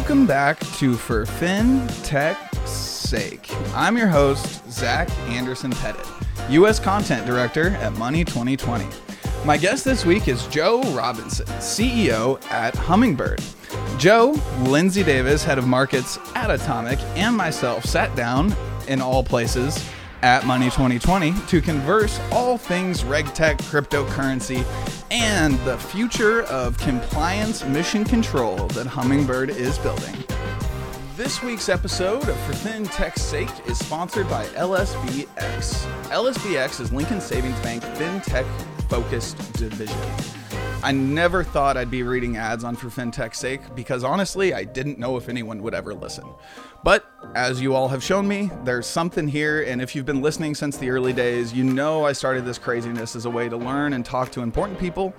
Welcome back to For Fin Tech's Sake. I'm your host, Zach Anderson Pettit, U.S. Content Director at Money 2020. My guest this week is Joe Robinson, CEO at Hummingbird. Joe, Lindsay Davis, head of markets at Atomic, and myself sat down in all places at Money 2020 to converse all things RegTech, cryptocurrency, and the future of compliance mission control that Hummingbird is building. This week's episode of For FinTech's Sake is sponsored by LSBX. LSBX is Lincoln Savings Bank FinTech focused division. I never thought I'd be reading ads on For FinTech's Sake because honestly, I didn't know if anyone would ever listen. But as you all have shown me, there's something here, and if you've been listening since the early days, you know I started this craziness as a way to learn and talk to important people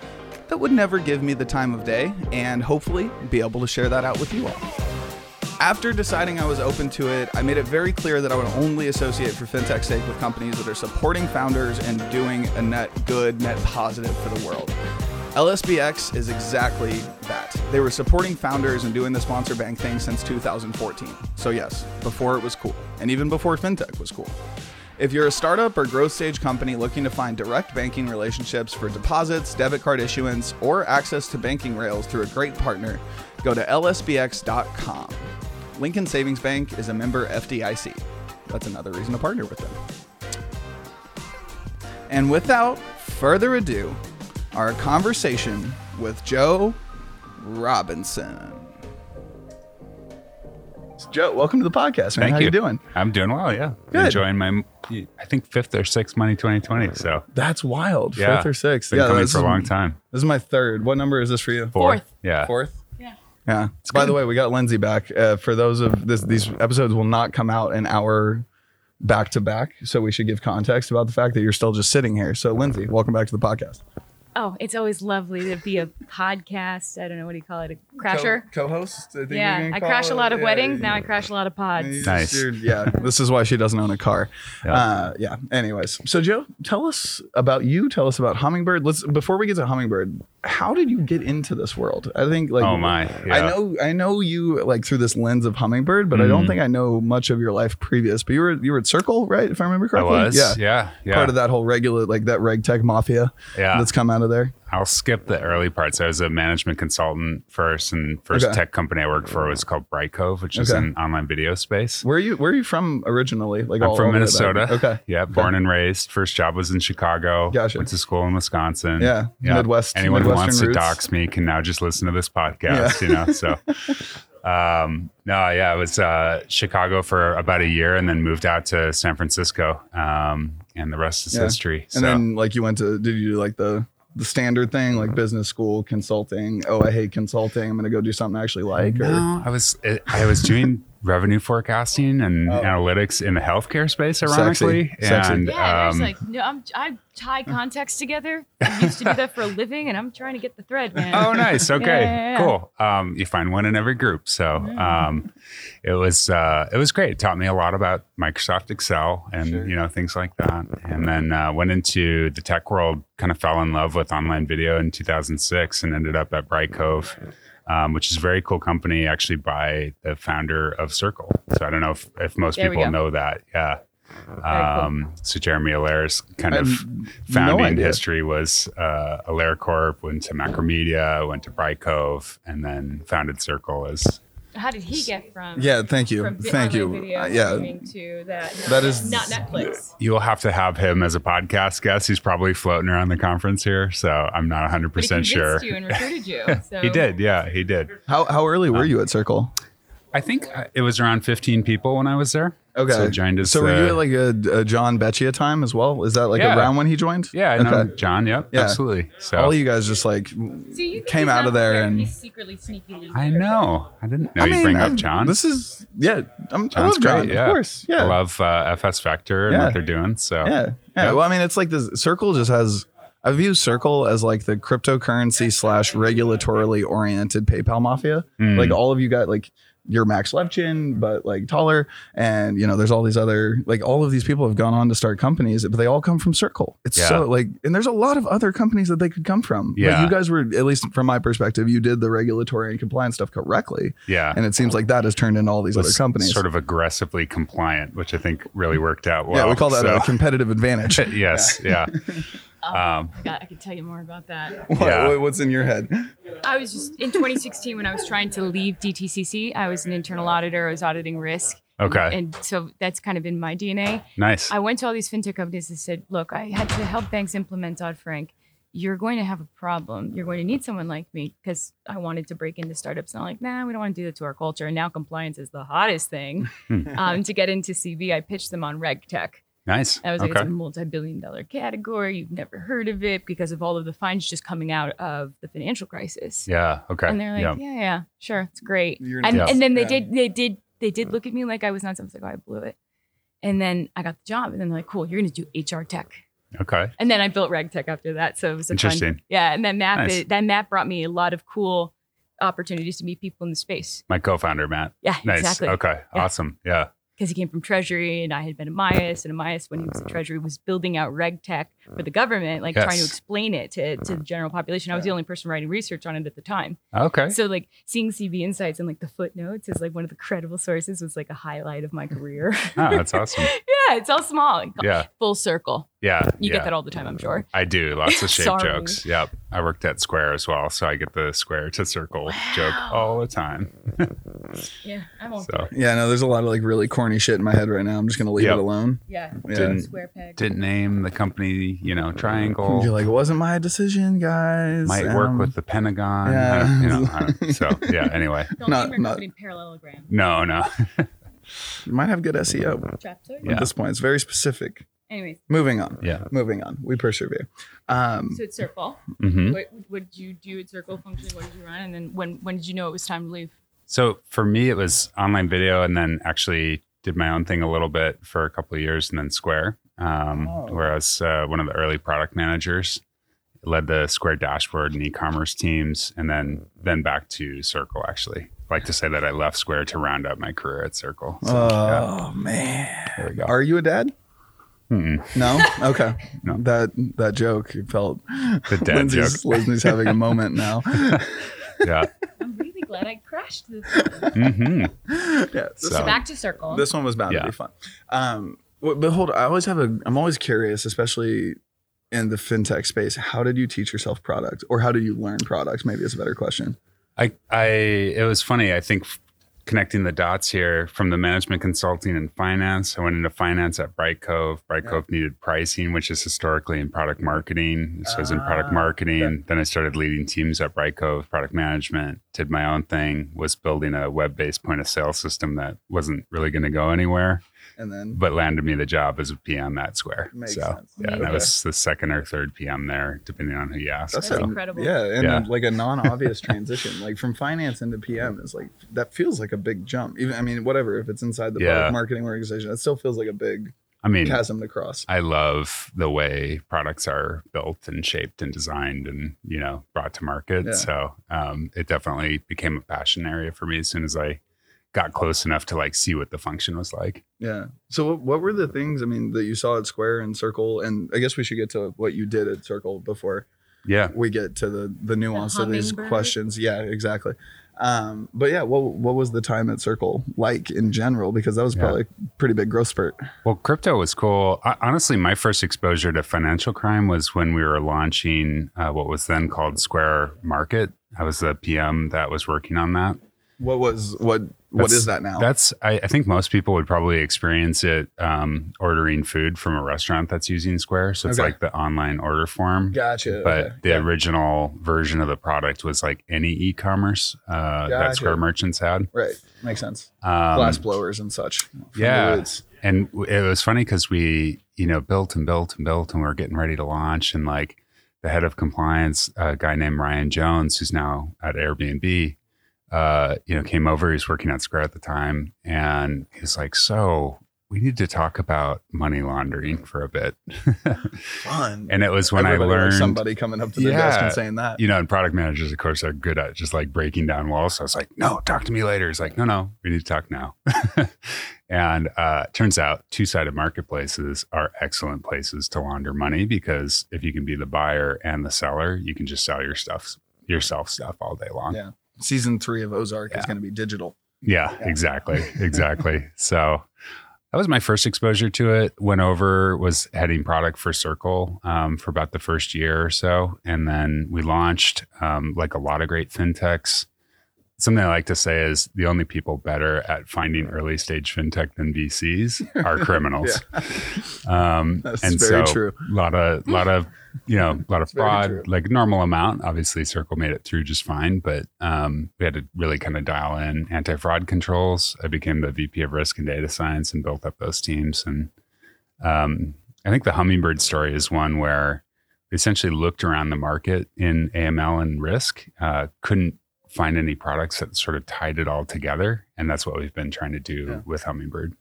that would never give me the time of day, and hopefully be able to share that out with you all. After deciding I was open to it, I made it very clear that I would only associate for fintech's sake with companies that are supporting founders and doing a net good, net positive for the world. LSBX is exactly that. They were supporting founders and doing the sponsor bank thing since 2014. So, yes, before it was cool, and even before fintech was cool. If you're a startup or growth stage company looking to find direct banking relationships for deposits, debit card issuance, or access to banking rails through a great partner, go to lsbx.com. Lincoln Savings Bank is a member FDIC. That's another reason to partner with them. And without further ado, our conversation with Joe Robinson. Joe, welcome to the podcast, man. Thank How you. you doing? I'm doing well. Yeah, Good. enjoying my, I think fifth or sixth money 2020. So That's wild. Yeah. Fifth or sixth. been yeah, coming this for a long time. This is my third. What number is this for you? Fourth. Yeah. Fourth. Yeah. Yeah. By the way, we got Lindsay back. Uh, for those of this, these episodes will not come out an hour back to back, so we should give context about the fact that you're still just sitting here. So, Lindsay, welcome back to the podcast. Oh, it's always lovely to be a podcast. I don't know what do you call it, a crasher. Co- host I think yeah, I crash a lot of weddings. Now I crash a lot of pods. Nice. You're- yeah, this is why she doesn't own a car. Yeah. Uh, yeah. Anyways, so Joe, tell us about you. Tell us about Hummingbird. Let's before we get to Hummingbird. How did you get into this world? I think like Oh my, I know I know you like through this lens of Hummingbird, but I don't Mhm. think I know much of your life previous. But you were you were at Circle, right? If I remember I correctly. was. Yeah. Yeah. Yeah. Part of that whole regular like that reg tech mafia Yeah. that's come out of there. I'll skip the early parts. I was a management consultant first, and first Okay. tech company I worked for was called Brightcove, which is Okay. an online video space. Where are you where are you from originally? Like I'm all from? Minnesota. Okay. Yeah, born and raised. First job was in Chicago. Gotcha. Went to school in Wisconsin. Yeah. Midwest- Anyone who Midwestern wants to roots. dox me can now just listen to this podcast. You know, so. Um, no, yeah, it was uh, Chicago for about a year, and then moved out to San Francisco. Um, and the rest is Yeah. history. And so then like you went to did you do like the the standard thing like mm-hmm. business school consulting? Oh, I hate consulting. I'm gonna go do something I actually like. Or no, I was I was doing revenue forecasting and Oh. analytics in the healthcare space, ironically. Sexy. And Yeah, there's um, like no, I'm I tie context together. I used to do that for a living, and I'm trying to get the thread, man. Oh, nice. Okay, yeah, yeah. cool. Um, you find one in every group, so um, it was uh, it was great. It taught me a lot about Microsoft Excel and Sure. you know things like that. And then uh, went into the tech world. Kind of fell in love with online video in 2006, and ended up at Brightcove. Um, which is a very cool company, actually by the founder of Circle. So I don't know if, if most There people know that. Yeah. cool. Um, so Jeremy Allaire's kind I of have no founding history was uh, Allaire Corp, went to Macromedia, went to Brightcove, and then founded Circle as How did he get from? Yeah, thank you. From vi- Thank you. Uh, yeah. to that. Not, That is- not Netflix. You'll have to have him as a podcast guest. He's probably floating around the conference here, so I'm not 100 But he percent sure. you and recruited you. So He did, yeah, he did. How how early were you at Circle? I think uh, it was around 15 people when I was there. Okay. so I joined as. So were uh, you at like a, a John Beccia time as well? Is that like Yeah. around when he joined? Yeah, I know John. Yep, Yeah. absolutely. So All you guys just like So came out of there aware and- secretly sneakily. I know. I didn't know I you'd mean, bring I'm- up John. This is yeah. I'm, I John's love John. great. Yeah, Of course. Yeah. I love uh, FS Vector and Yeah. what they're doing. So Yeah. Yeah. Yep. Well, I mean, it's like this Circle just has. I view Circle as like the cryptocurrency slash regulatorily oriented PayPal mafia. Mm. Like all of you guys, like you're Max Levchin, but like taller. And you know, there's all these other like all of these people have gone on to start companies, but they all come from Circle. It's Yeah. so like, and there's a lot of other companies that they could come from. Yeah. Like you guys were, at least from my perspective, you did the regulatory and compliance stuff correctly, Yeah. and it seems like that has turned into all these other companies. sort of aggressively compliant, which I think really worked out well. yeah, we call that So- a competitive advantage. yes, yeah. Oh, Um, I, got, I can tell you more about that. What- Yeah. what's in your head? I was just in 2016 when I was trying to leave DTCC. I was an internal auditor. I was auditing risk. Okay. And so that's kind of in my DNA. Nice. I went to all these fintech companies and said, look, I had to help banks implement Dodd Frank. You're going to have a problem. You're going to need someone like me because I wanted to break into startups. And I'm like, nah, we don't want to do that to our culture. And now compliance is the hottest thing. um, to get into CB, I pitched them on RegTech. Nice. I was like, okay. it's a multi-billion dollar category. You've never heard of it because of all of the fines just coming out of the financial crisis. yeah. Okay. And they're like, yeah. yeah, yeah, sure, it's great. You're And, nuts. and then they Yeah. did, they did, they did look at me like I was nuts. I was like, oh, I blew it. And then I got the job, and then they're like, cool, you're gonna do HR tech. Okay. And then I built RegTech after that, so it was a Interesting. Fun, yeah, and that map, Nice. that map brought me a lot of cool opportunities to meet people in the space. My co-founder, Matt. Yeah, Nice. exactly. Okay. Yeah. Awesome. Yeah. Because he came from Treasury and I had been at Myas, and Myas, when he was at Treasury, was building out reg tech for the government, like trying to explain it to, to the general population. I was the only person writing research on it at the time. Okay. So like seeing CB Insights and like the footnotes is like one of the credible sources was like a highlight of my career. Oh, that's awesome. yeah, it's all small. like, Yeah. Full circle. Yeah. You yeah. get that all the time, I'm sure. I do lots of shape jokes. Yep. I worked at Square as well, so I get the square to circle joke all the time. Yeah, I won't So Yeah, no, there's a lot of like really corny shit in my head right now. I'm just gonna leave Yep. it alone. Yeah. Yeah. Didn't- Square peg. didn't name the company, you know, Triangle. You're like, it wasn't my decision, guys. Might work Um, with the Pentagon. yeah. I don't- you know, I don't- so yeah. Anyway, Don't not- name your not- company parallelogram. no, no. You might have good SEO Chapter. Yeah. at this point. It's very specific. Anyways, Moving on. Yeah. Moving on. We persevere. Um, so it's Circle. hmm What, what did you do at Circle Function? What did you run? And then when when did you know it was time to leave? So for me, it was online video, and then actually did my own thing a little bit for a couple of years, and then Square, um, Oh. where I was uh, one of the early product managers. Led the Square dashboard and e-commerce teams, and then then back to Circle. Actually, I like to say that I left Square to round up my career at Circle. So, yeah, oh man. there we go. Are you a dad? Mm-mm. No. Okay. No. That that joke felt. The dad Lindsay's, joke. Lindsay's having a moment now. Yeah. I'm really glad I crashed this. Mm-hmm. yeah. This, So- So back to Circle. this one was bound to be fun. Um, but hold. on, I always have a. I'm always curious, especially in the fintech space. How did you teach yourself product, or how did you learn product? Maybe it's a better question. I, I, it was funny. I think f- connecting the dots here from the management consulting and finance. I went into finance at Brightcove. Bright Cove needed pricing, which is historically in product marketing. So I was in product Ah, marketing. Then I started leading teams at Brightcove, product management, did my own thing, was building a web based point of sale system that wasn't really going to go anywhere, And then but landed me the job as a PM at Square. Makes so sense. yeah, Okay. that was the second or third PM there, depending on who you ask. That's, That's a- incredible. Yeah, and Yeah. like a non-obvious transition, like from finance into PM is like that feels like a big jump. Even I mean, whatever if it's inside the Yeah. marketing organization, it still feels like a big I mean, chasm to cross. I love the way products are built and shaped and designed and you know brought to market. Yeah. So um, it definitely became a passion area for me as soon as I got close enough to like see what the function was like. Yeah. So what, what were the things I mean that you saw at Square and Circle, and I guess we should get to what you did at Circle before Yeah. we get to the the nuance of these questions. Yeah, exactly. Um, but yeah, what what was the time at Circle like in general? Because that was Yeah. probably a pretty big growth spurt. Well, crypto was cool. I, honestly, my first exposure to financial crime was when we were launching uh, what was then called Square Market. I was the PM that was working on that. What was what what That's- is that now? That's I, I think most people would probably experience it um, ordering food from a restaurant that's using Square. So it's Okay. like the online order form. gotcha. But okay. the Yeah. original version of the product was like any e-commerce uh, Gotcha. that Square merchants had. right makes sense. Um, Glass blowers and such. yeah. and it was funny because we you know built and built and built and we are getting ready to launch and like the head of compliance a guy named ryan jones who's now at airbnb uh, you know came over he was working at square at the time and he's like so we need to talk about money laundering for a bit. Fun. and it was when Everybody I learned somebody coming up to the desk and saying that. you know, and product managers, of course, are good at just like breaking down walls. So I was like, no, talk to me later. He's like, no, no, we need to talk now. and uh, turns out two sided marketplaces are excellent places to launder money because if you can be the buyer and the seller, you can just sell your stuff, yourself stuff all day long. Yeah. Season three of Ozark is going to be digital. Yeah, exactly. Exactly. so that was my first exposure to it. Went over, was heading product for Circle um, for about the first year or so. And then we launched, um, like a lot of great fintechs. Something I like to say is the only people better at finding early stage fintech than VCs are criminals. Um, That's and very so true. a lot of, lot of, you know, a lot of very fraud, like normal amount. Obviously, Circle made it through just fine, but um, we had to really kind of dial in anti fraud controls. I became the VP of Risk and Data Science and built up those teams. And um, I think the Hummingbird story is one where we essentially looked around the market in AML and risk, uh, couldn't find any products that sort of tied it all together. And that's what we've been trying to do Yeah. with Hummingbird.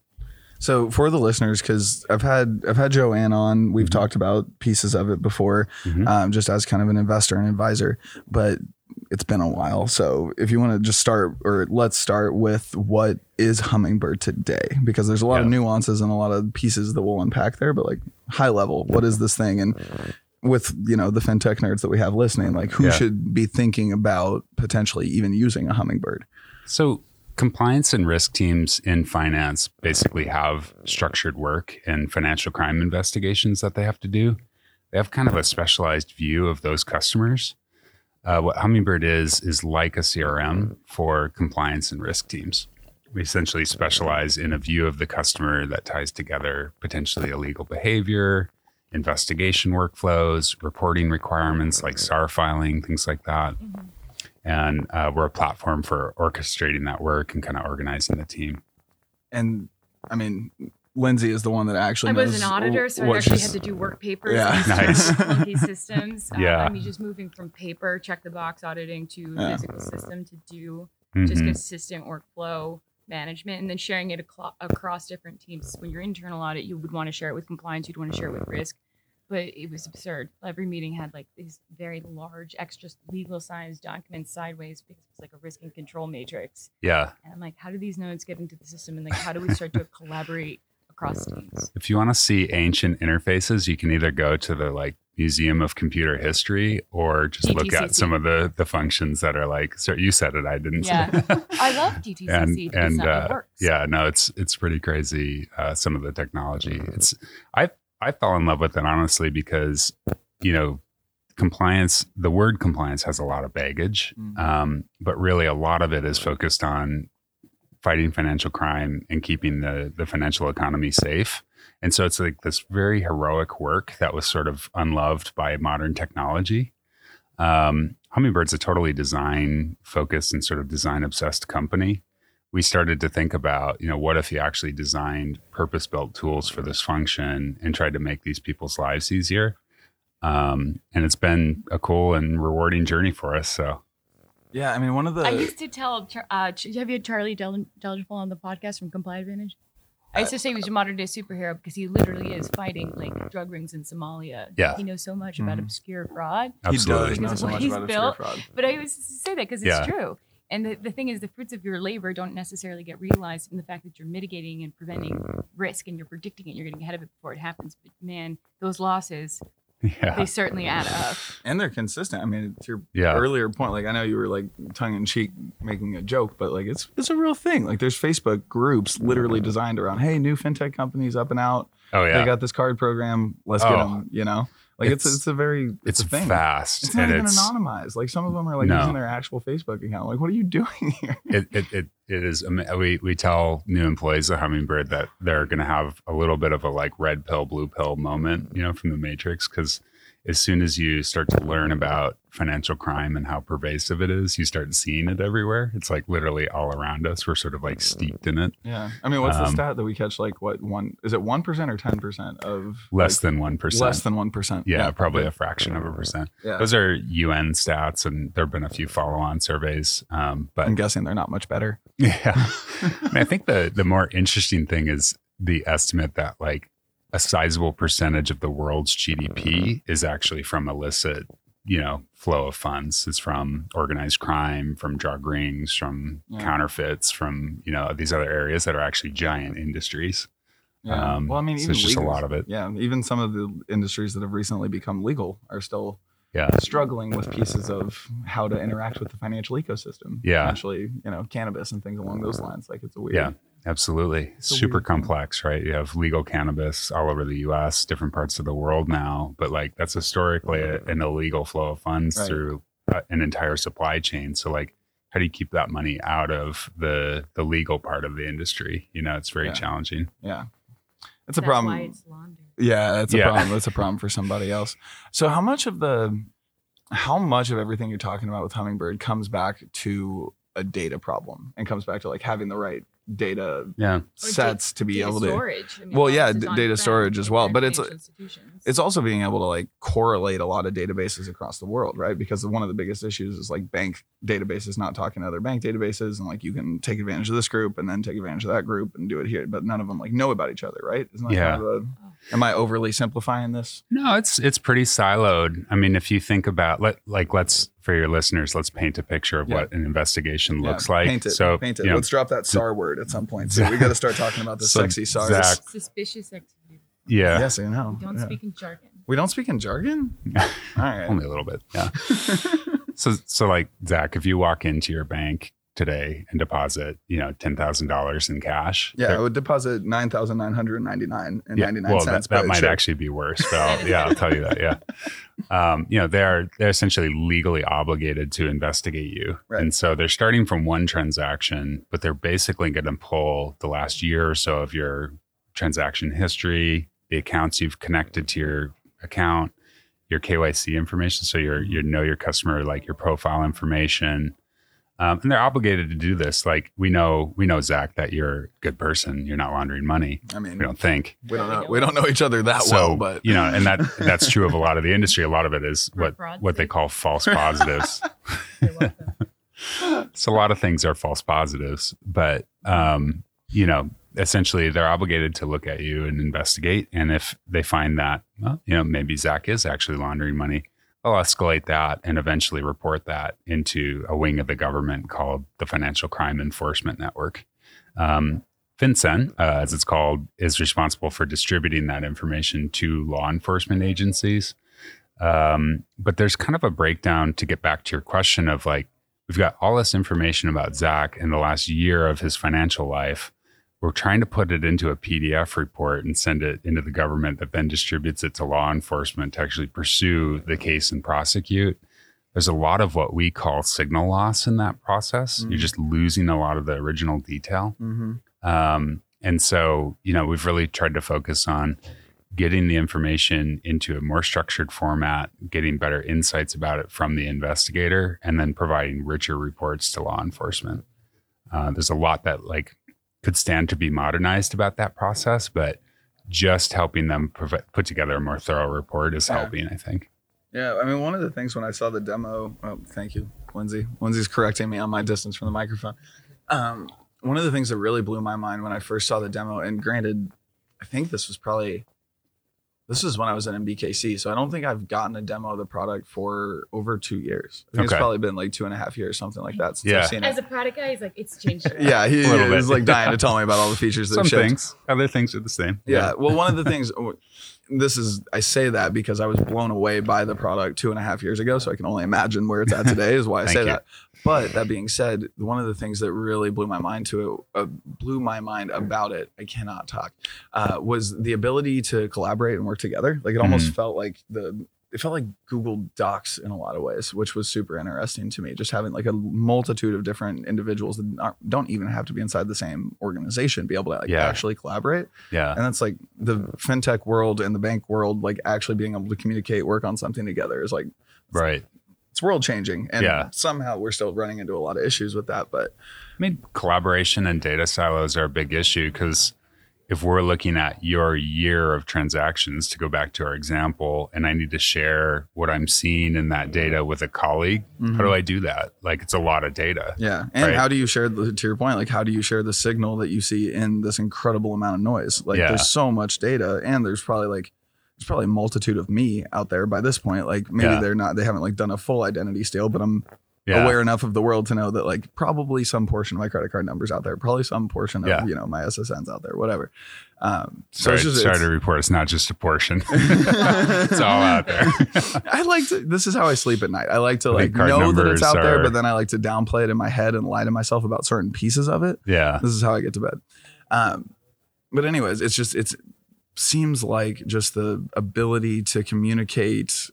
So for the listeners, because I've had I've had Joanne on, we've Mhm. talked about pieces of it before, Mhm. um, just as kind of an investor and advisor. But it's been a while, so if you want to just start, or let's start with what is Hummingbird today, because there's a lot of nuances and a lot of pieces that we'll unpack there. But like high level, what is this thing? And with you know the fintech nerds that we have listening, like who Yeah. should be thinking about potentially even using a Hummingbird? So, compliance and risk teams in finance basically have structured work and financial crime investigations that they have to do. They have kind of a specialized view of those customers. Uh, what Hummingbird is, is like a CRM for compliance and risk teams. We essentially specialize in a view of the customer that ties together potentially illegal behavior, investigation workflows, reporting requirements like SAR filing, things like that and uh, we're a platform for orchestrating that work and kind of organizing the team. And I mean, Lindsay is the one that actually I was knows an auditor, so I actually she's- had to do work papers. Yeah. Nice. clunky systems. Um, Yeah. I mean, just moving from paper, check the box auditing to Yeah. physical system to do just Mhm. consistent workflow management and then sharing it aclo- across different teams. When you're internal audit, you would want to share it with compliance, you'd want to share it with risk. But it was absurd. Every meeting had like these very large, extra legal sized documents sideways because it was like a risk and control matrix. Yeah. And I'm like, how do these nodes get into the system? And like, how do we start to collaborate across teams? If you want to see ancient interfaces, you can either go to the like Museum of Computer History or just look at some of the the functions that are like. So you said it, I didn't. Yeah. say. I love DTCC. and it's and uh, it works. yeah, no, it's it's pretty crazy. Uh, some of the technology. It's I I fell in love with it honestly because you know compliance. The word compliance has a lot of baggage, Mhm. um, but really a lot of it is focused on fighting financial crime and keeping the the financial economy safe. And so it's like this very heroic work that was sort of unloved by modern technology. Um, Hummingbird's a totally design focused and sort of design obsessed company. We started to think about, you know, what if you actually designed purpose built tools for this function and tried to make these people's lives easier? Um, and it's been a cool and rewarding journey for us. So, Yeah, I mean, one of the I used to tell, uh, Ch- have you had Charlie Del- Delingpole on the podcast from Comply Advantage? I used to say he was a modern day superhero because he literally is fighting like drug rings in Somalia. Yeah. He knows so much about Mhm. obscure fraud. absolutely. he does know so much he's about obscure fraud. But I always say that because it's Yeah. true. And the, the thing is, the fruits of your labor don't necessarily get realized in the fact that you're mitigating and preventing risk and you're predicting it. You're getting ahead of it before it happens. But man, those losses, Yeah. they certainly add up. and they're consistent. I mean, to your Yeah. earlier point, like I know you were like tongue in cheek making a joke, but like it's it's a real thing. Like there's Facebook groups literally mm-hmm. designed around, hey, new fintech companies up and out. Oh, yeah. They got this card program. Let's get Oh. them. You know, like it's It's- it's, a very it's, it's a thing. fast. It's not and even it's, anonymized. Like some of them are like No. using their actual Facebook account. Like, what are you doing here? it, it, it, it is we we tell new employees at hummingbird that they're going to have a little bit of a like red pill blue pill moment you know from the matrix because as soon as you start to learn about financial crime and how pervasive it is you start seeing it everywhere it's like literally all around us we're sort of like steeped in it Yeah, I mean, what's the Um, stat that we catch? Like, what one is it? One percent or ten percent of less like, than 1% less than one percent? yeah, probably a fraction of a percent Yeah, those are un stats and there have been a few follow-on surveys um, but I'm guessing they're not much better. Yeah. and I think the the more interesting thing is the estimate that like a sizable percentage of the world's GDP is actually from illicit, you know, flow of funds. It's from organized crime, from drug rings, from Yeah. counterfeits, from you know these other areas that are actually giant industries. Yeah. Um, well, I mean, so even it's just a lot of it. Yeah, even some of the industries that have recently become legal are still Yeah, struggling with pieces of how to interact with the financial ecosystem. Yeah. Essentially, you know, cannabis and things along those lines. Like it's a weird. Yeah. Absolutely. It's a Super weird complex, right? You have legal cannabis all over the U.S., different parts of the world now, but like that's historically a, an illegal flow of funds Right. through uh, an entire supply chain. So like. How do you keep that money out of the the legal part of the industry? You know, it's very Yeah. challenging. Yeah. It's a That's problem. why it's laundered. Yeah, that's a Yeah. problem. That's a problem for somebody else. So how much of the how much of everything you're talking about with Hummingbird comes back to a data problem and comes back to like having the right data Yeah, Or sets to be Data able to storage. I mean, Well, yeah, d- data storage as well, but it's- it's also being able to like correlate a lot of databases across the world, right? Because one of the biggest issues is like bank databases not talking to other bank databases, and like you can take advantage of this group and then take advantage of that group and do it here, but none of them like know about each other, right? Isn't that Yeah. kind of a, oh. am I overly simplifying this? No, it's it's pretty siloed. I mean, if you think about let like let's for your listeners, let's paint a picture of Yeah. what an investigation Yeah, looks like. Paint it. So paint it. you know, Let's drop that SAR word at some point. So we got to start talking about the So sexy SAR. Zach- suspicious activity. yeah, Yes, I know. We don't Yeah. speak in jargon. We don't speak in jargon. All right. only a little bit. Yeah. so so like Zach, if you walk into your bank today and deposit, you know, ten thousand dollars in cash. yeah, I would deposit nine thousand nine hundred ninety nine and yeah, ninety nine well, cents. that, that might sure. actually be worse. But I'll, yeah, I'll tell you that. Yeah, um, you know, they're they're essentially legally obligated to investigate you, Right. and so they're starting from one transaction, but they're basically going to pull the last year or so of your transaction history, the accounts you've connected to your account, your KYC information, so your you know your customer, like your profile information. Um, and they're obligated to do this. Like we know, we know Zach that you're a good person. You're not laundering money. I mean, We don't think we don't know. We don't know each other that so well, but you know, and that that's true of a lot of the industry. A lot of it is For what fraud's what they call false positives. You're so a lot of things are false positives, but um, you know, essentially they're obligated to look at you and investigate. And if they find that, well, you know, maybe Zach is actually laundering money, they'll escalate that and eventually report that into a wing of the government called the Financial Crime Enforcement Network. Um, FinCEN, uh, as it's called, is responsible for distributing that information to law enforcement agencies. Um, but there's kind of a breakdown to get back to your question of like, we've got all this information about Zach in the last year of his financial life. We're trying to put it into a PDF report and send it into the government that then distributes it to law enforcement to actually pursue the case and prosecute. There's a lot of what we call signal loss in that process. You're Mm. just losing a lot of the original detail. Mhm. Um, and so, you know, we've really tried to focus on getting the information into a more structured format, getting better insights about it from the investigator, and then providing richer reports to law enforcement. Uh, there's a lot that like could stand to be modernized about that process, but just helping them prov- put together a more thorough report is Yeah. helping, I think. Yeah, I mean, one of the things when I saw the demo, oh, thank you, Lindsay. Lindsay's correcting me on my distance from the microphone. Um, one of the things that really blew my mind when I first saw the demo, and granted, I think this was probably this is when I was at MBKC, so I don't think I've gotten a demo of the product for over two years. I think it's probably been like two and a half years, or something like that, since Yeah. I've seen As it. a product guy, he's like, it's changed. Yeah, he, A little bit. like dying to tell me about all the features that Some things, other things are the same. Yeah. Well, one of the things, this is, I say that because I was blown away by the product two and a half years ago. So I can only imagine where it's at today, is why I say you. that. But that being said, one of the things that really blew my mind to it, uh, blew my mind about it, I cannot talk, uh, was the ability to collaborate and work together. Like it almost Mm-hmm. felt like the, it felt like Google Docs in a lot of ways, which was super interesting to me. Just having like a multitude of different individuals that aren't, don't even have to be inside the same organization, be able to like Yeah. actually collaborate Yeah. and that's like the fintech world and the bank world like actually being able to communicate work on something together is like Right. it's world changing and Yeah. somehow we're still running into a lot of issues with that but I mean, collaboration and data silos are a big issue because if we're looking at your year of transactions to go back to our example and i need to share what i'm seeing in that data with a colleague Mm-hmm. how do i do that like it's a lot of data Yeah. And Right. how do you share the, to your point, like how do you share the signal that you see in this incredible amount of noise? Like Yeah. there's so much data and there's probably like there's probably a multitude of me out there by this point. Like maybe Yeah. they're not they haven't like done a full identity steal, but I'm yeah aware enough of the world to know that like probably some portion of my credit card numbers out there, probably some portion of Yeah. you know my SSNs out there, whatever. Um, so sorry, it's just sorry it's- to report it's not just a portion it's all out there I like to. This is how I sleep at night. I like to like know that it's out there, but then I like to downplay it in my head and lie to myself about certain pieces of it. yeah This is how I get to bed. Um, but anyways, it's just it's seems like just the ability to communicate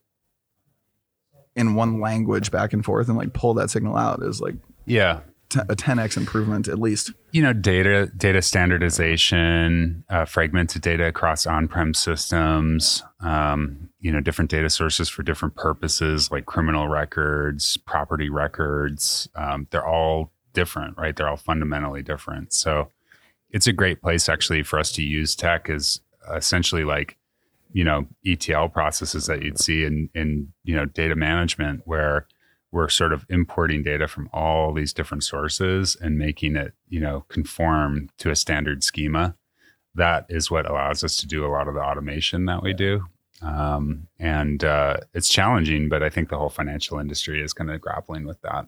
in one language back and forth and like pull that signal out is like yeah. t- a 10x improvement at least. you know data data standardization uh, fragmented data across on-prem systems um, you know different data sources for different purposes like criminal records property records um, they're all different right? They're all fundamentally different. So it's a great place actually for us to use tech as essentially like you know etl processes that you'd see in in you know data management where we're sort of importing data from all these different sources and making it, you know, conform to a standard schema. That is what allows us to do a lot of the automation that we do. Um, and uh, it's challenging, but I think the whole financial industry is kind of grappling with that.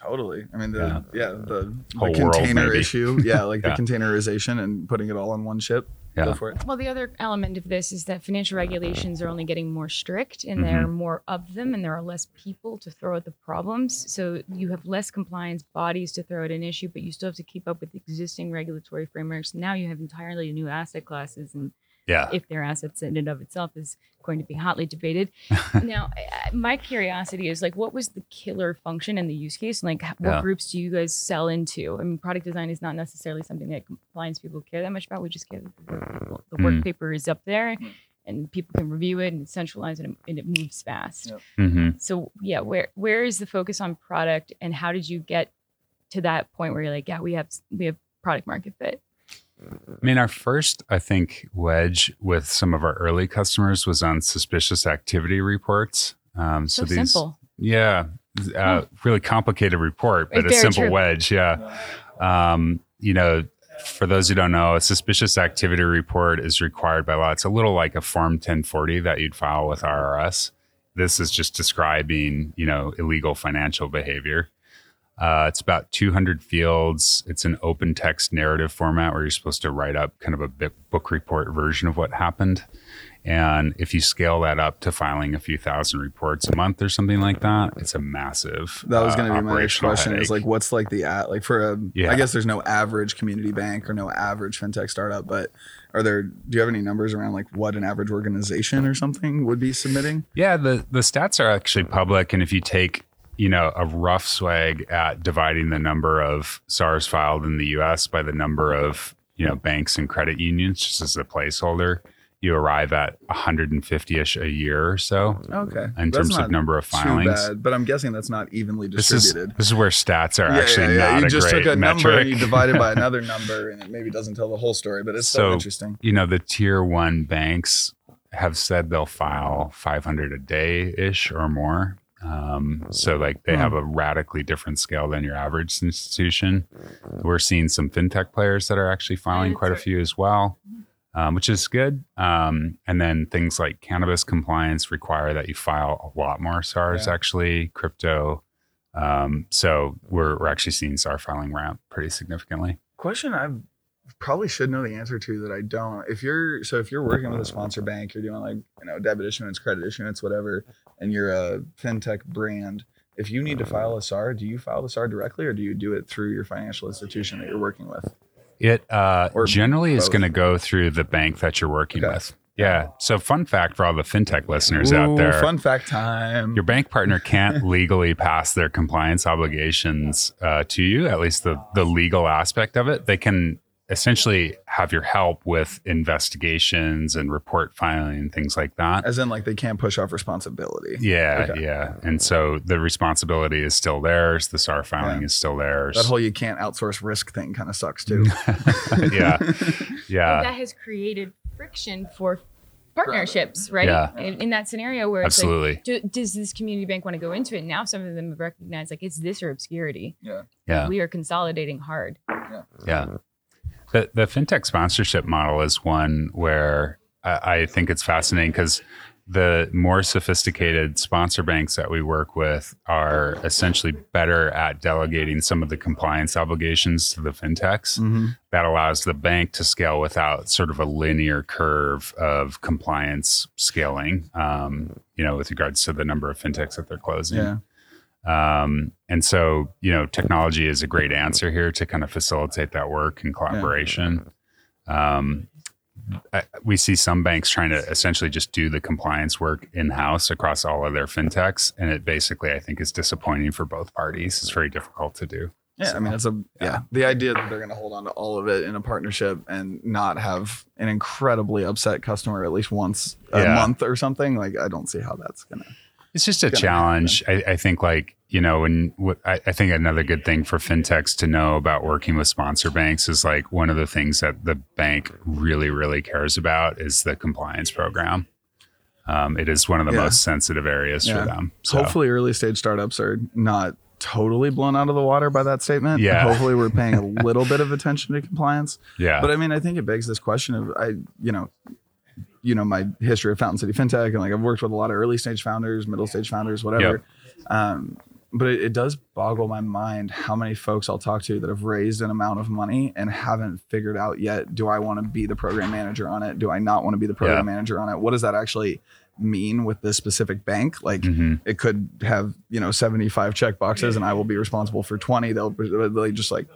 Totally. I mean, the yeah, the, the Whole world, container maybe. issue. Yeah, like Yeah. the containerization and putting it all on one ship. Yeah. Go for it. Well, the other element of this is that financial regulations are only getting more strict and there are mm-hmm. more of them and there are less people to throw at the problems. So you have less compliance bodies to throw at an issue, but you still have to keep up with existing regulatory frameworks. Now you have entirely new asset classes and Yeah. if their assets in and of itself is going to be hotly debated. now, I- I- my curiosity is like, what was the killer function and the use case? Like, what Yeah. groups do you guys sell into? I mean, product design is not necessarily something that compliance people care that much about. We just care that the work, people, the work Mm. paper is up there and people can review it and it's centralized and it, and it moves fast. Yep. hmm So, yeah, where where is the focus on product and how did you get to that point where you're like, yeah, we have we have product market fit? I mean, our first, I think, wedge with some of our early customers was on suspicious activity reports. Um, So, so, these, simple. Yeah, uh, really complicated report, but a simple true. wedge. Yeah. Um, you know, for those who don't know, a suspicious activity report is required by law. It's a little like a Form 1040 that you'd file with IRS. This is just describing, you know, illegal financial behavior. Uh, it's about 200 fields. It's an open text narrative format where you're supposed to write up kind of a book report version of what happened. And if you scale that up to filing a few thousand reports a month or something like that, it's a massive. That was uh, going to be my next question. Is like, what's like the at like for a? Yeah. I guess there's no average community bank or no average fintech startup, but are there? Do you have any numbers around like what an average organization or something would be submitting? Yeah, the the stats are actually public, and if you take you know a rough swag at dividing the number of SARS filed in the U.S. by the number of you know banks and credit unions, just as a placeholder, you arrive at 150ish a year or so Okay, in That's terms of number of too filings. bad, but I'm guessing that's not evenly This is distributed. this is where stats are actually not You a just great took a metric. number and you divided by another number, and it maybe doesn't tell the whole story, but it's so, So- interesting. you know the tier one banks have said they'll file 500 a day ish or more um, so like they Hmm. have a radically different scale than your average institution we're seeing some fintech players that are actually filing quite a few as well um, which is good um, and then things like cannabis compliance require that you file a lot more sars Yeah. actually crypto um, so we're, we're actually seeing SAR filing ramp pretty significantly. question I probably should know the answer to that I don't. If you're so if you're working with a sponsor bank, you're doing like you know debit issuance, credit issuance, whatever, and you're a fintech brand. If you need to file a SAR, do you file the SAR directly, or do you do it through your financial institution that you're working with? It uh, Or generally is going to go through the bank that you're working Okay. with. Yeah. So, fun fact for all the fintech listeners out there Fun fact time. your bank partner can't legally pass their compliance obligations uh, to you, at least the, the legal aspect of it. They can essentially have your help with investigations and report filing and things like that. As in, like they can't push off responsibility. Yeah, Okay. yeah. And so the responsibility is still theirs. The SAR filing Yeah. is still theirs. That whole you can't outsource risk thing kind of sucks too. yeah. Yeah. And that has created friction for partnerships, right? Yeah. In, in that scenario where it's Absolutely. like, do, does this community bank want to go into it? Now some of them have recognized like it's this or obscurity. Yeah. yeah. We are consolidating hard. Yeah. The, the fintech sponsorship model is one where I, I think it's fascinating because the more sophisticated sponsor banks that we work with are essentially better at delegating some of the compliance obligations to the fintechs. Mm-hmm. That allows the bank to scale without sort of a linear curve of compliance scaling, um, you know, with regards to the number of fintechs that they're closing. Yeah. Um, and so, you know, technology is a great answer here to kind of facilitate that work and collaboration. Um, I, we see some banks trying to essentially just do the compliance work in house across all of their fintechs. And it basically, I think, is disappointing for both parties. It's very difficult to do. Yeah, I mean, it's a yeah. The idea that they're going to hold on to all of it in a partnership and not have an incredibly upset customer at least once a Yeah. month or something, like I don't see how that's gonna. It's just a challenge. I, I think, like you know, and what I, I think another good thing for fintechs to know about working with sponsor banks is like one of the things that the bank really, really cares about is the compliance program. Um, it is one of the Yeah. most sensitive areas Yeah. for them. So, Hopefully, early stage startups are not totally blown out of the water by that statement. Yeah. Hopefully, we're paying a little bit of attention to compliance. yeah, But I mean, I think it begs this question of I, you know, you know, my history of Fountain City FinTech, and like I've worked with a lot of early stage founders, middle stage founders, whatever. Um, but it, it does boggle my mind how many folks I'll talk to that have raised an amount of money and haven't figured out yet. Do I want to be the program manager on it? Do I not want to be the program Yeah. manager on it? What does that actually mean with this specific bank? Like, Mhm. it could have you know 75 check boxes and i will be responsible for 20 they'll they just like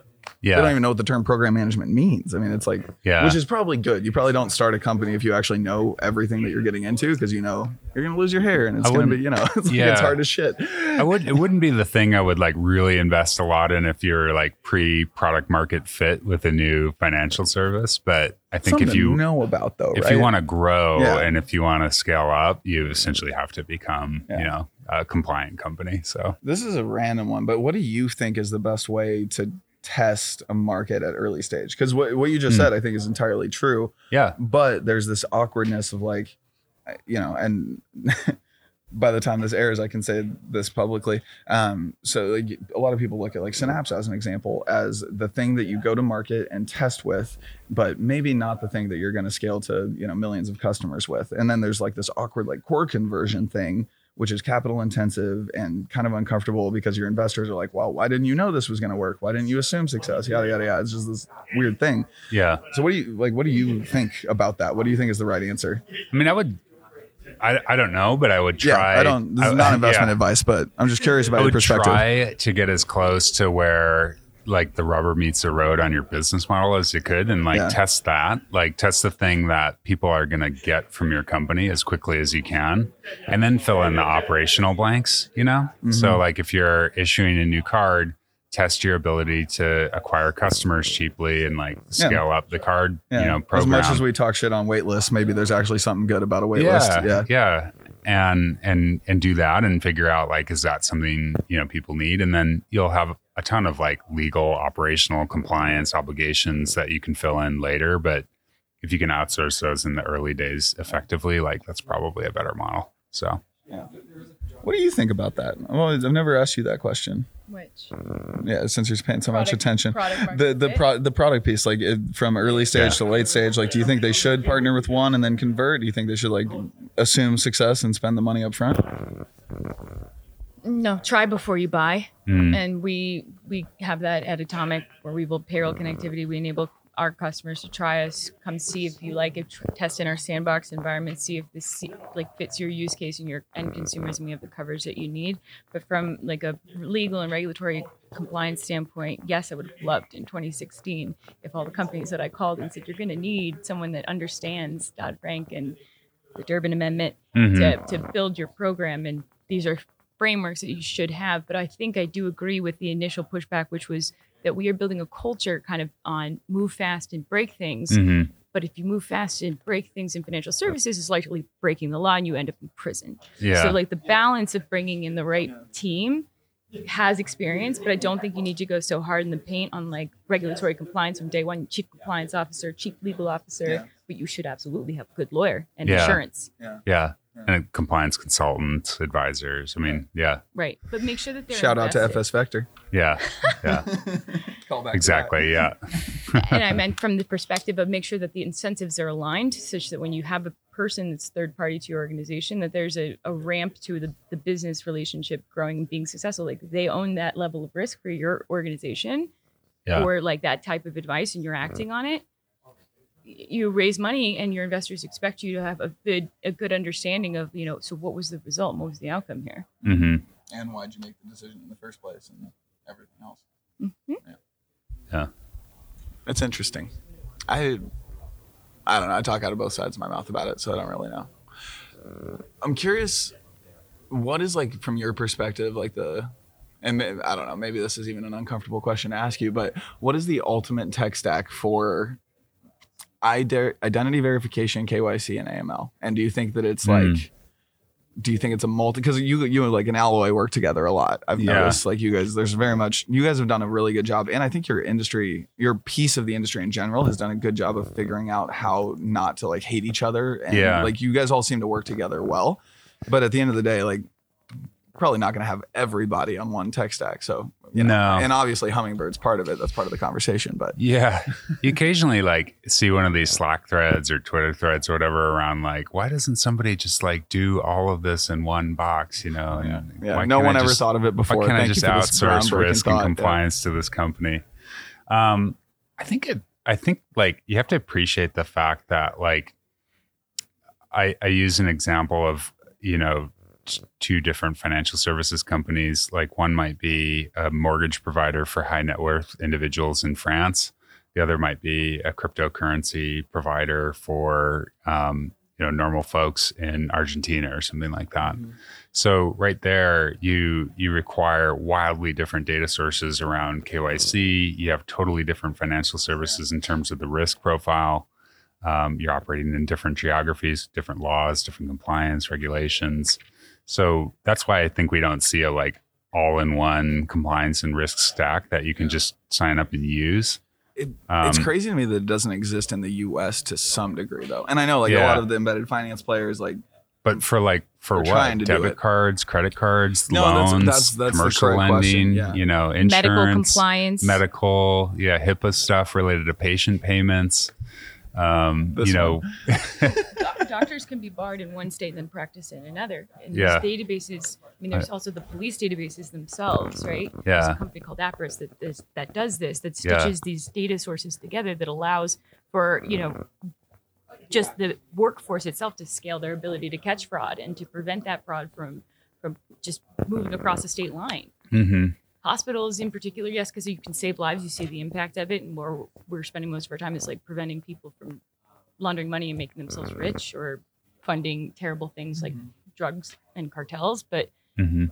they don't even know what the term program management means i mean it's like yeah, which is probably good you probably don't start a company if you actually know everything that you're getting into because you know you're gonna lose your hair and it's gonna be you know it's, like, Yeah. it's hard as shit I would. It wouldn't be the thing I would like really invest a lot in if you're like pre product market fit with a new financial service. But I think Something if you know about though if right? you want to grow Yeah. and if you want to scale up, you essentially have to become, Yeah. you know, a compliant company. So this is a random one but what do you think is the best way to test a market at early stage. Because what, what you just Hmm. said i think is entirely true. Yeah, but there's this awkwardness of like you know and by the time this airs i can say this publicly. Um, so like, a lot of people look at like synapse as an example as the thing that you go to market and test with but maybe not the thing that you're going to scale to you know millions of customers with. And then there's like this awkward like core conversion thing which is capital intensive and kind of uncomfortable because your investors are like well why didn't you know this was going to work why didn't you assume success yada yada yada it's just this weird thing yeah. so what do you like? What do you think about that? What do you think is the right answer? I mean, I would. I, I don't know, but I would try. yeah, I don't. This is not investment yeah. advice, but I'm just curious about I your would perspective. try to get as close to where like the rubber meets the road on your business model as you could and like Yeah. test that like test the thing that people are going to get from your company as quickly as you can and then fill in the operational blanks you know Mm-hmm. so like if you're issuing a new card test your ability to acquire customers cheaply and like scale up the card Yeah. you know as much as we talk shit on wait lists, maybe there's actually something good about a wait yeah, list. Yeah. yeah, and and and do that and figure out like is that something you know people need, and then you'll have a ton of like legal, operational, compliance obligations that you can fill in later. But if you can outsource those in the early days effectively, like that's probably a better model. So yeah. What do you think about that? Well, I've never asked you that question. Which Yeah, since you're paying so much attention. The the fit? pro, the product piece, like it, from early stage Yeah. to late stage, like do you think they should partner with one and then convert? Do you think they should like assume success and spend the money up front? No, try before you buy. mm, and we we have that at Atomic where we build payroll connectivity. We enable our customers to try us, come see if you like it, test in our sandbox environment, see if this like fits your use case and your end consumers, and we have the coverage that you need. But from like a legal and regulatory compliance standpoint, yes, I would have loved in 2016 if all the companies that I called and said you're going to need someone that understands Dodd Frank and the Durbin Amendment mhm. to, to build your program and these are frameworks that you should have but i think i do agree with the initial pushback which was that we are building a culture kind of on move fast and break things Mhm. but if you move fast and break things in financial services it's likely breaking the law and you end up in prison yeah, so like the balance of bringing in the right team has experience, but I don't think you need to go so hard in the paint on like regulatory compliance from day one, chief compliance officer, chief legal officer. Yeah. But you should absolutely have a good lawyer and Yeah. insurance. Yeah. Yeah. And compliance consultants, advisors. I mean, yeah. Right. But make sure that they're Shout out to. FS Vector. Yeah. Yeah. Call back to exactly. Yeah. and I meant from the perspective of make sure that the incentives are aligned such that when you have a person that's third party to your organization, that there's a, a ramp to the, the business relationship growing and being successful. Like they own that level of risk for your organization Yeah. or like that type of advice and you're acting on it. Y- You raise money and your investors expect you to have a good a good understanding of, you know, so what was the result? What was the outcome here? hmm. And why'd you make the decision in the first place and everything else? Mhm. Yeah. It's interesting. I I don't know. I talk out of both sides of my mouth about it, so I don't really know. I'm curious, what is like from your perspective, like the, and may- I don't know, maybe this is even an uncomfortable question to ask you, but what is the ultimate tech stack for ide- identity verification, KYC, and AML? And do you think that it's Hmm. like, do you think it's a multi? Because you you like an alloy work together a lot. I've Yeah. noticed like you guys. There's very much you guys have done a really good job, and I think your industry, your piece of the industry in general, has done a good job of figuring out how not to like hate each other. And Yeah. like you guys all seem to work together well, but at the end of the day, like probably not going to have everybody on one tech stack. So you know, No. and obviously Hummingbird's part of it. That's part of the conversation. But Yeah. You occasionally like see one of these Slack threads or Twitter threads or whatever around like, why doesn't somebody just like do all of this in one box, you know? And yeah, why no can't I one ever just- thought of it before. Why can't Thank I just you for this outsource risk thought. and Yeah. compliance to this company? Um, I think it. I think like you have to appreciate the fact that like I I use an example of you know two different financial services companies. Like one might be a mortgage provider for high net worth individuals in France. The other might be a cryptocurrency provider for um, you know normal folks in Argentina or something like that. Mm-hmm. So right there, you you require wildly different data sources around KYC. You have totally different financial services in terms of the risk profile. Um, you're operating in different geographies, different laws, different compliance regulations. So that's why I think we don't see a like all-in-one compliance and risk stack that you can just sign up and use. It, it's Um, crazy to me that it doesn't exist in the U.S. to some degree, though. And I know, like a lot of the embedded finance players, like But for like for what? to do Debit cards, credit cards, No, loans, that's- that's the commercial lending, yeah. you know, insurance, Medical compliance. medical, yeah, HIPAA stuff related to patient payments. Um, you know, doctors can be barred in one state and then practice in another. And Yeah. these databases, I mean, there's also the police databases themselves, right? Yeah. There's a company called Appriss that is, that does this, that Yeah. stitches these data sources together that allows for, you know, just the workforce itself to scale their ability to catch fraud and to prevent that fraud from from just moving across the state line. mhm. Hospitals in particular, yes, because you can save lives, you see the impact of it, and where we're spending most of our time is like preventing people from laundering money and making themselves rich or funding terrible things like drugs and cartels. But Mhm.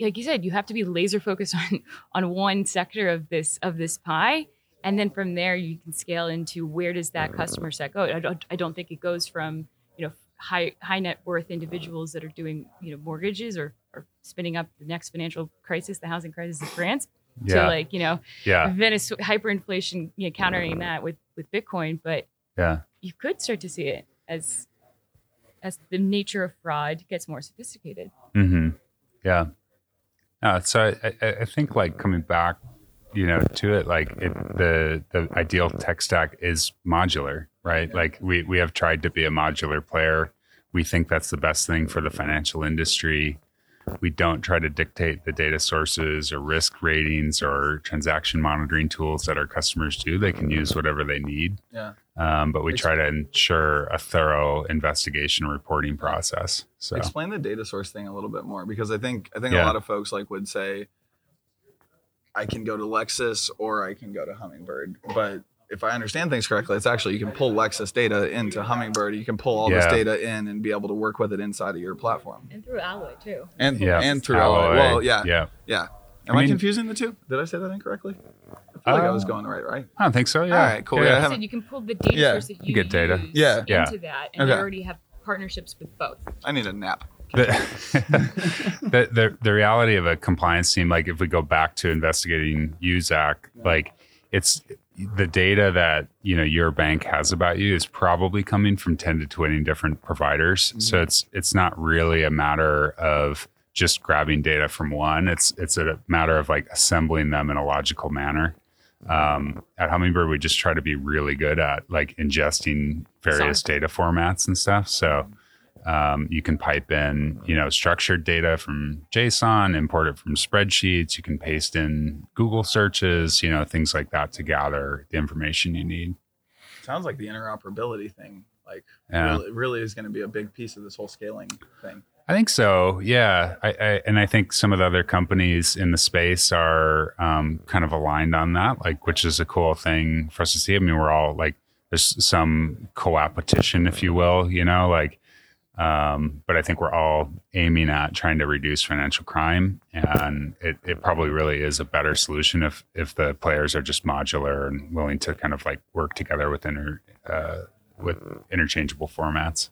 like you said, you have to be laser focused on on one sector of this of this pie, and then from there you can scale into where does that customer set go. I don't I don't think it goes from high high net worth individuals that are doing you know mortgages or or spinning up the next financial crisis, the housing crisis in France. yeah, To like you know yeah, Venezuela hyperinflation, you know, countering that with with Bitcoin, but yeah, you could start to see it as as the nature of fraud gets more sophisticated. Mm-hmm. yeah. Uh, so I, I, I think like coming back, you know, to it, like it, the the ideal tech stack is modular, right? Like we we have tried to be a modular player. We think that's the best thing for the financial industry. We don't try to dictate the data sources or risk ratings or transaction monitoring tools that our customers do. They can use whatever they need, yeah, um, but we try to ensure a thorough investigation reporting process. So explain the data source thing a little bit more because I think I think Yeah. a lot of folks like would say I can go to Lexis or I can go to Hummingbird, but if I understand things correctly, it's actually you can pull Lexis data into Hummingbird. You can pull all this data in and be able to work with it inside of your platform. And through Alloy too. And yeah, and through Alloy. Well, yeah, yeah. yeah. Am I I, confusing the two? Did I say that incorrectly? I feel like I was Uh, going right, right? I don't think so. Yeah. All right, cool. Yeah. Yeah, I Like said, you can pull the data Yeah. source that you, You get data. use Yeah. Yeah. into that, and Okay. you already have partnerships with both. I need a nap. The, the, the the reality of a compliance team, like if we go back to investigating you, Zach, like it's the data that you know your bank has about you is probably coming from 10 to 20 different providers. Mm-hmm. So it's it's not really a matter of just grabbing data from one. It's it's a matter of like assembling them in a logical manner. Um, at Hummingbird, we just try to be really good at like ingesting various Sorry. data formats and stuff. So um, you can pipe in, you know, structured data from JSON, import it from spreadsheets. You can paste in Google searches, you know, things like that to gather the information you need. Sounds like the interoperability thing, like Yeah. really, really is going to be a big piece of this whole scaling thing. I think so. Yeah, I, I and I think some of the other companies in the space are um, kind of aligned on that, like which is a cool thing for us to see. I mean, we're all like there's some co-opetition, if you will, you know, like. Um, but I think we're all aiming at trying to reduce financial crime, and it, it probably really is a better solution if if the players are just modular and willing to kind of like work together with inter, uh, with interchangeable formats.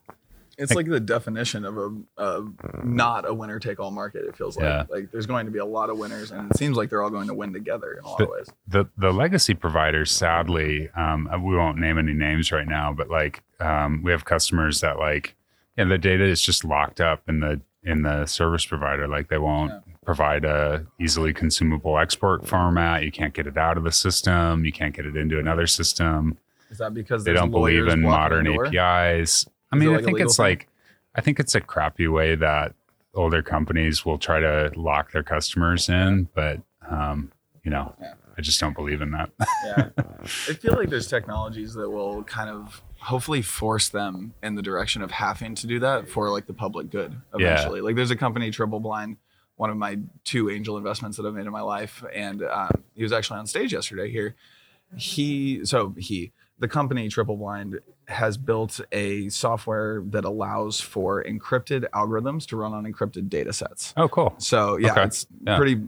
It's like the definition of a, a not a winner take all market. It feels like Yeah. like there's going to be a lot of winners, and it seems like they're all going to win together in a lot of ways. the the legacy providers sadly um, we won't name any names right now but like um, we have customers that like yeah the data is just locked up in the in the service provider. Like they won't Yeah. provide a easily consumable export format. You can't get it out of the system. You can't get it into another system. Is that because they don't believe in modern apis i mean it i think it's thing? like i think it's a crappy way that older companies will try to lock their customers in but um, you know Yeah. i just don't believe in that. Yeah. I feel like there's technologies that will kind of hopefully force them in the direction of having to do that for like the public good Yeah. eventually. Like there's a company, TripleBlind, one of my two angel investments that I've made in my life, and um, he was actually on stage yesterday here. He so he the company TripleBlind has built a software that allows for encrypted algorithms to run on encrypted data sets. oh cool So yeah, Okay. it's Yeah. pretty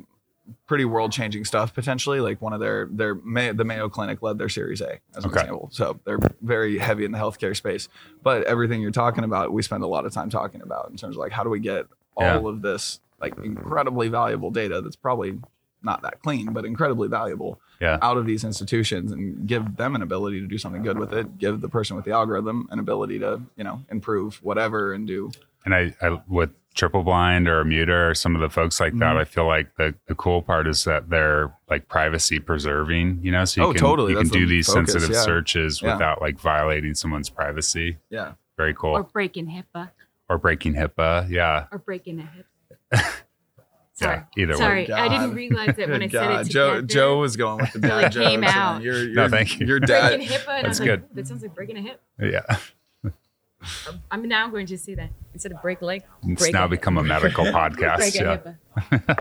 pretty world changing stuff potentially. Like one of their their May, the Mayo Clinic led their Series A as an Okay. example. So they're very heavy in the healthcare space. But everything you're talking about, we spend a lot of time talking about in terms of like how do we get all Yeah. of this like incredibly valuable data that's probably not that clean, but incredibly valuable Yeah. out of these institutions and give them an ability to do something good with it. Give the person with the algorithm an ability to, you know, improve whatever and do and I, I with TripleBlind or muter or some of the folks like that Mhm. i feel like the, the cool part is that they're like privacy preserving you know so you Oh, can totally. you can do these focus, sensitive yeah. searches Yeah. without like violating someone's privacy yeah. very cool Or or, breaking HIPAA Or breaking hipaa yeah or breaking a hip. Sorry. yeah either way Sorry, I didn't realize that when I Good said it Joe together. Joe was going with the dad Really jokes. came out. You're, you're, No, thank you. Your breaking dad. HIPAA, and I That's was like, good. that sounds like breaking a hip. yeah I'm now going to see that instead of break leg. it's break now become a medical podcast break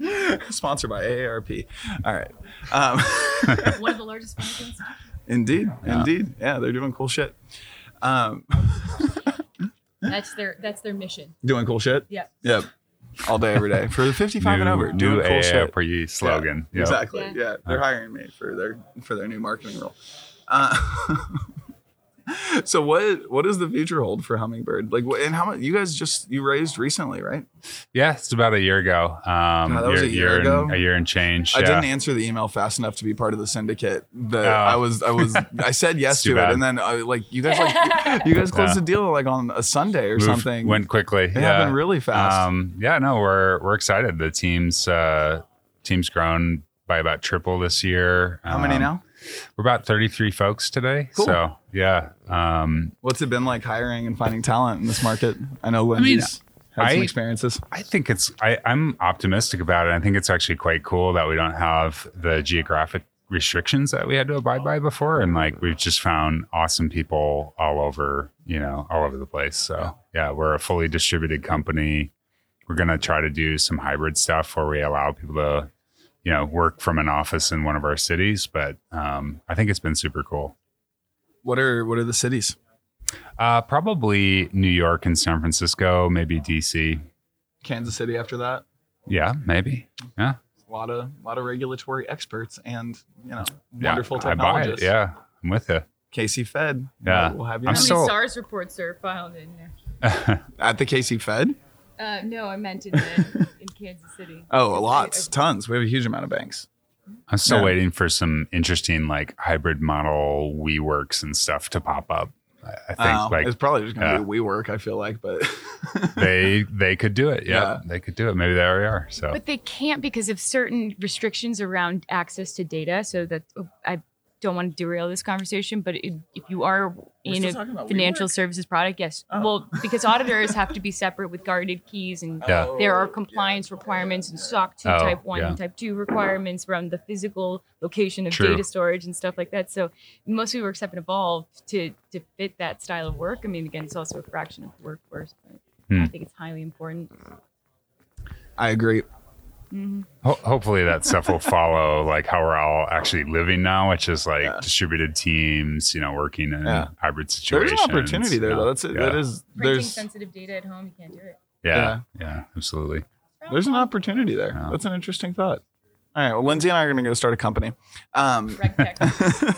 yeah Sponsored by AARP. All right. Um, One of the largest foundations. indeed. Yeah. Indeed. Yeah, they're doing cool shit. Um, That's their that's their mission. doing cool shit. Yeah. Yep. All day, every day for the 55 and over. new Doing cool shit. AARP slogan Yeah, Yep. Exactly. Yeah. Yeah. They're hiring me for their for their new marketing role. Uh, so what what does the future hold for Hummingbird? Like, and how much you guys just you raised recently, right? yeah it's about a year ago um God, that was a year and- ago? a year and change I yeah. didn't answer the email fast enough to be part of the syndicate. The Oh. I was I was I said yes to it, and then I, like you guys like you guys closed Yeah. the deal like on a Sunday or something. went quickly it yeah happened really fast. Um, yeah, no, we're we're excited. The team's uh, team's grown by about triple this year. How many Um, now? We're about 33 folks today. Cool. So yeah, um, What's it been like hiring and finding talent in this market? I know I mean, Lindsay's had some I- experiences. I think it's I, I'm optimistic about it. I think it's actually quite cool that we don't have the geographic restrictions that we had to abide by before, and like we've just found awesome people all over, you know, all over the place. So yeah, we're a fully distributed company. We're gonna try to do some hybrid stuff where we allow people to, you know, work from an office in one of our cities. But um, I think it's been super cool. What are what are the cities? Uh, probably New York and San Francisco, maybe DC. Kansas City after that. Yeah, maybe. Yeah. A lot of lot of regulatory experts and you know Yeah, wonderful I buy it. technologists. Yeah, I'm with you. KC Fed. Yeah. we'll have you. I'm. How still- many SARS reports are filed in there? At the KC Fed? Uh, no, I meant in, the, in Kansas City. Oh, lots, tons. We have a huge amount of banks. I'm still Yeah. waiting for some interesting like hybrid model WeWorks and stuff to pop up. I, I think Oh, like it's probably just gonna yeah. be WeWork. I feel like, but they they could do it. Yeah, Yeah. they could do it. Maybe they already are. So But they can't because of certain restrictions around access to data. So that oh, I don't want to derail this conversation, but if, if you are in a financial WeWork? services product, yes. Oh. Well, because auditors have to be separate with guarded keys and Yeah. there are compliance requirements and SOC 2 Oh, type 1 yeah. and type 2 requirements around the physical location of True. data storage and stuff like that. So most WeWorks have been evolved to, to fit that style of work. I mean, again, it's also a fraction of the workforce, but Hmm. I think it's highly important. I agree. Mm-hmm. ho- hopefully that stuff will follow like how we're all actually living now, which is like Yeah. distributed teams, you know, working in Yeah. hybrid situations. There's an opportunity there, you know. though. That's yeah. that is Printing there's sensitive data at home, you can't do it. yeah, yeah, absolutely. there's an opportunity there. Yeah. That's an interesting thought. All right, well, Lindsay and I are going to go start a company. Um,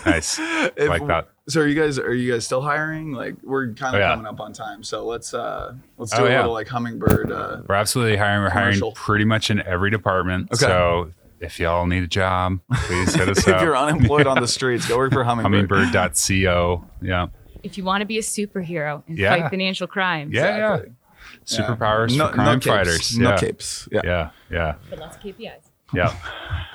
Nice. if- like that. So are you guys are you guys still hiring? Like we're kind of Oh, yeah. coming up on time, so let's uh let's do Oh, a yeah. little like hummingbird. Uh, We're absolutely hiring. We're hiring pretty much in every department. Okay. So if y'all need a job, please hit us if up. If you're unemployed on the streets, go work for Hummingbird. Hummingbird.co. Yeah. if you want to be a superhero and Yeah. fight financial crime. Yeah. Yeah. Exactly. Superpowers No- for crime no capes. fighters. No yeah. capes. Yeah. Yeah. Yeah. but lots of KPIs. Yeah.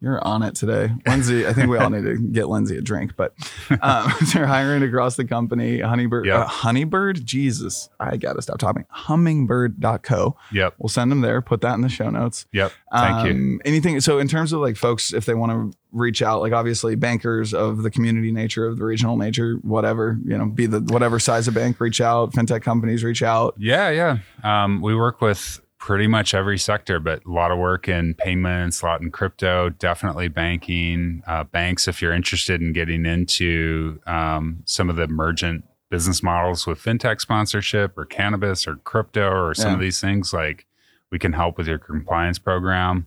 You're on it today, Lindsay. I think we all need to get Lindsay a drink, but um, they're hiring across the company. Honeybird, Yeah. uh, Honeybird. Jesus, I gotta stop talking. Hummingbird.co. Yep. We'll send them there. Put that in the show notes. Yep. Thank you. Um, Anything. So in terms of like folks, if they want to reach out, like obviously bankers of the community nature, of the regional nature, whatever, you know, be the whatever size of bank, reach out. Fintech companies reach out. Yeah, yeah. Um, we work with pretty much every sector, but a lot of work in payments, a lot in crypto, definitely banking, uh, banks. If you're interested in getting into um, some of the emergent business models with fintech sponsorship or cannabis or crypto or some Yeah. of these things, like we can help with your compliance program.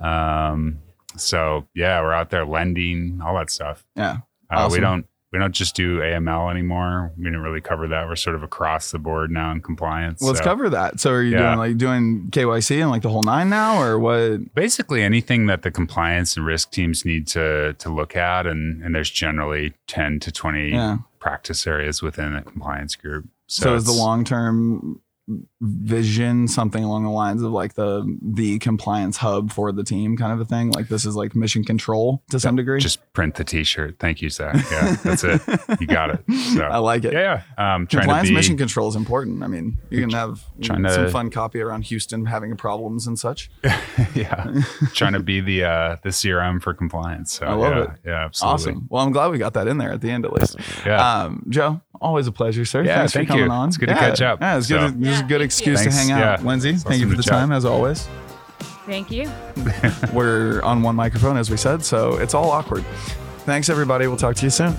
Um, so yeah, we're out there lending, all that stuff. Yeah. Uh, Awesome. We don't we don't just do AML anymore. We didn't really cover that. We're sort of across the board now in compliance. Let's So cover that. So are you Yeah. doing like doing KYC and like the whole nine now, or what? basically anything that the compliance and risk teams need to to look at, and and there's generally ten to twenty Yeah. practice areas within a compliance group. So, is the long term vision something along the lines of like the the compliance hub for the team kind of a thing? Like this is like mission control to some degree. just print the T-shirt? Thank you, Zach. Yeah, that's it. You got it. So I like it. yeah, yeah. Um, trying Compliance to be, mission control is important. I mean, you can have Trying some to- fun copy around Houston having problems and such. yeah, trying to be the uh, the CRM for compliance. So I love yeah, it. Yeah, absolutely. Awesome. Well, I'm glad we got that in there at the end at least. Yeah. Um, Joe, always a pleasure, sir. Yeah, Thanks thank for coming you. on. It's good to catch up. Yeah, it's good. So- to- this is a good thank you. excuse Thanks. to hang out. Yeah. Lindsay, It's thank you for the to chat. time as always. Thank you. We're on one microphone, as we said, so it's all awkward. Thanks, everybody. We'll talk to you soon.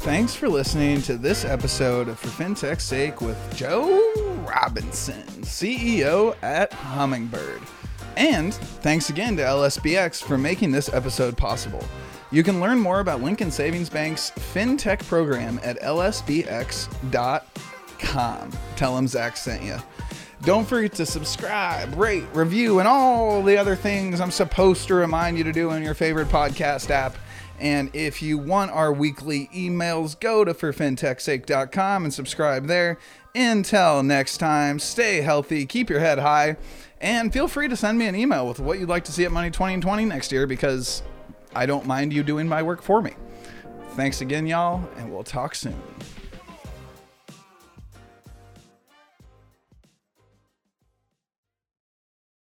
Thanks for listening to this episode of For FinTech's Sake with Joe Robinson, CEO at Hummingbird. And thanks again to LSBX for making this episode possible. You can learn more about Lincoln Savings Bank's FinTech program at lsbx.com. Tell them Zach sent you. Don't forget to subscribe, rate, review, and all the other things I'm supposed to remind you to do in your favorite podcast app. And if you want our weekly emails, go to forfintechsake.com and subscribe there. Until next time, stay healthy, keep your head high, and feel free to send me an email with what you'd like to see at Money20/20 next year because I don't mind you doing my work for me. Thanks again, y'all, and we'll talk soon.